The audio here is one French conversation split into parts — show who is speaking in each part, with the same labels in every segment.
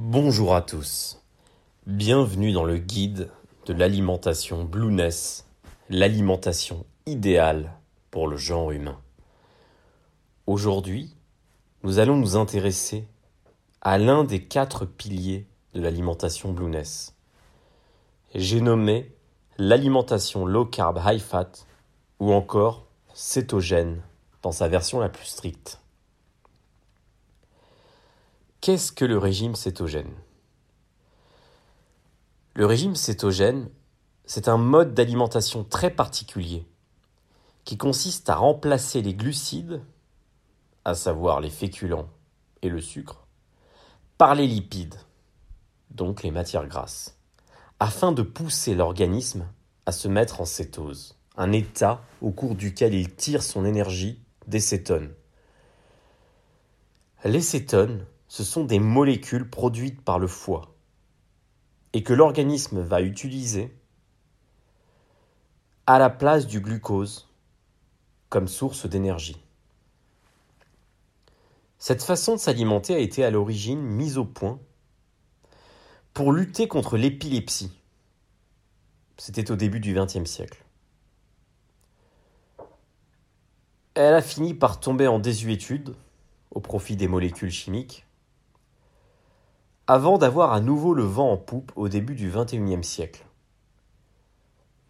Speaker 1: Bonjour à tous. Bienvenue dans le guide de l'alimentation Blueness, l'alimentation idéale pour le genre humain. Aujourd'hui, nous allons nous intéresser à l'un des quatre piliers de l'alimentation Blueness. J'ai nommé l'alimentation low carb high fat ou encore cétogène dans sa version la plus stricte. Qu'est-ce que le régime cétogène? Le régime cétogène, c'est un mode d'alimentation très particulier qui consiste à remplacer les glucides, à savoir les féculents et le sucre, par les lipides, donc les matières grasses, afin de pousser l'organisme à se mettre en cétose, un état au cours duquel il tire son énergie des cétones. Les cétones ce sont des molécules produites par le foie et que l'organisme va utiliser à la place du glucose comme source d'énergie. Cette façon de s'alimenter a été à l'origine mise au point pour lutter contre l'épilepsie. C'était au début du XXe siècle. Elle a fini par tomber en désuétude au profit des molécules chimiques avant d'avoir à nouveau le vent en poupe au début du XXIe siècle,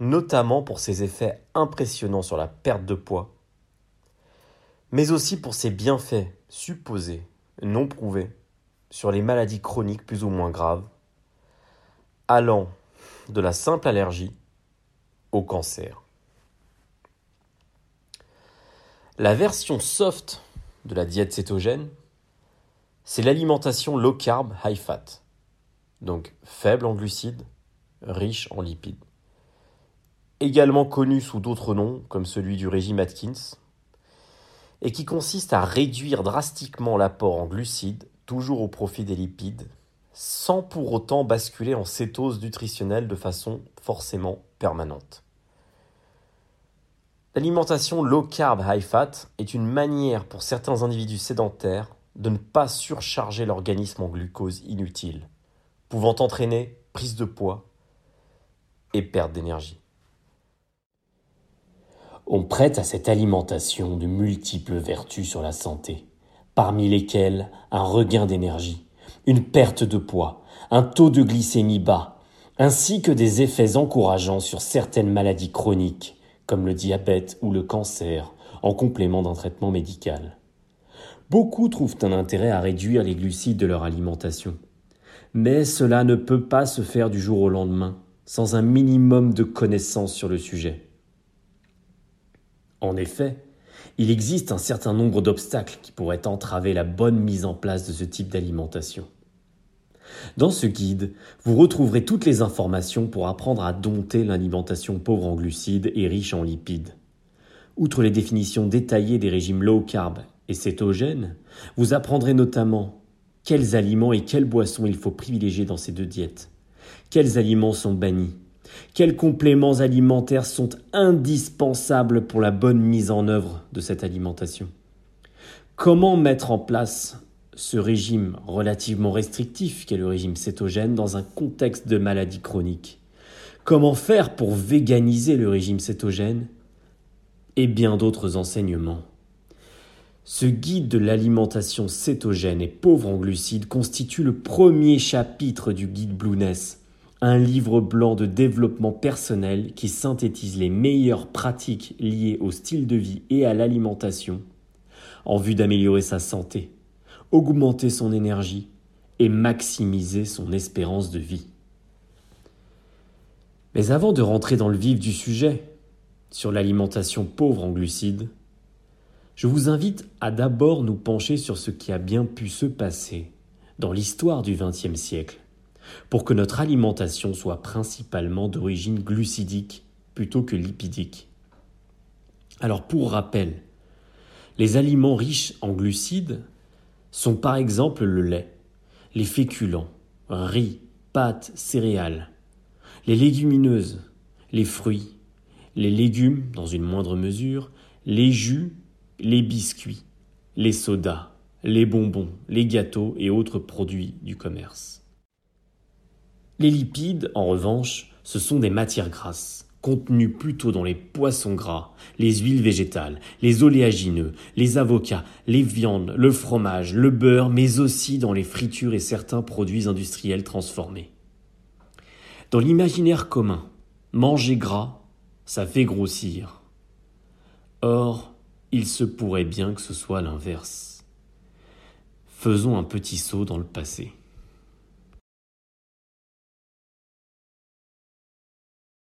Speaker 1: notamment pour ses effets impressionnants sur la perte de poids, mais aussi pour ses bienfaits supposés, non prouvés, sur les maladies chroniques plus ou moins graves, allant de la simple allergie au cancer. La version soft de la diète cétogène c'est l'alimentation low carb, high fat. Donc faible en glucides, riche en lipides. Également connu sous d'autres noms, comme celui du régime Atkins, et qui consiste à réduire drastiquement l'apport en glucides, toujours au profit des lipides, sans pour autant basculer en cétose nutritionnelle de façon forcément permanente. L'alimentation low carb high fat est une manière pour certains individus sédentaires de ne pas surcharger l'organisme en glucose inutile, pouvant entraîner prise de poids et perte d'énergie.
Speaker 2: On prête à cette alimentation de multiples vertus sur la santé, parmi lesquelles un regain d'énergie, une perte de poids, un taux de glycémie bas, ainsi que des effets encourageants sur certaines maladies chroniques, comme le diabète ou le cancer, en complément d'un traitement médical. Beaucoup trouvent un intérêt à réduire les glucides de leur alimentation. Mais cela ne peut pas se faire du jour au lendemain, sans un minimum de connaissances sur le sujet. En effet, il existe un certain nombre d'obstacles qui pourraient entraver la bonne mise en place de ce type d'alimentation. Dans ce guide, vous retrouverez toutes les informations pour apprendre à dompter l'alimentation pauvre en glucides et riche en lipides. Outre les définitions détaillées des régimes low carb et cétogène, vous apprendrez notamment quels aliments et quelles boissons il faut privilégier dans ces deux diètes, quels aliments sont bannis, quels compléments alimentaires sont indispensables pour la bonne mise en œuvre de cette alimentation, comment mettre en place ce régime relativement restrictif qu'est le régime cétogène dans un contexte de maladie chronique, comment faire pour véganiser le régime cétogène? Et bien d'autres enseignements. Ce guide de l'alimentation cétogène et pauvre en glucides constitue le premier chapitre du guide Blueness, un livre blanc de développement personnel qui synthétise les meilleures pratiques liées au style de vie et à l'alimentation en vue d'améliorer sa santé, augmenter son énergie et maximiser son espérance de vie. Mais avant de rentrer dans le vif du sujet, sur l'alimentation pauvre en glucides, je vous invite à d'abord nous pencher sur ce qui a bien pu se passer dans l'histoire du XXe siècle, pour que notre alimentation soit principalement d'origine glucidique plutôt que lipidique. Alors pour rappel, les aliments riches en glucides sont par exemple le lait, les féculents, riz, pâtes, céréales, les légumineuses, les fruits, les légumes dans une moindre mesure, les jus les biscuits, les sodas, les bonbons, les gâteaux et autres produits du commerce. Les lipides, en revanche, ce sont des matières grasses, contenues plutôt dans les poissons gras, les huiles végétales, les oléagineux, les avocats, les viandes, le fromage, le beurre, mais aussi dans les fritures et certains produits industriels transformés. Dans l'imaginaire commun, manger gras, ça fait grossir. Or, il se pourrait bien que ce soit l'inverse. Faisons un petit saut dans le passé.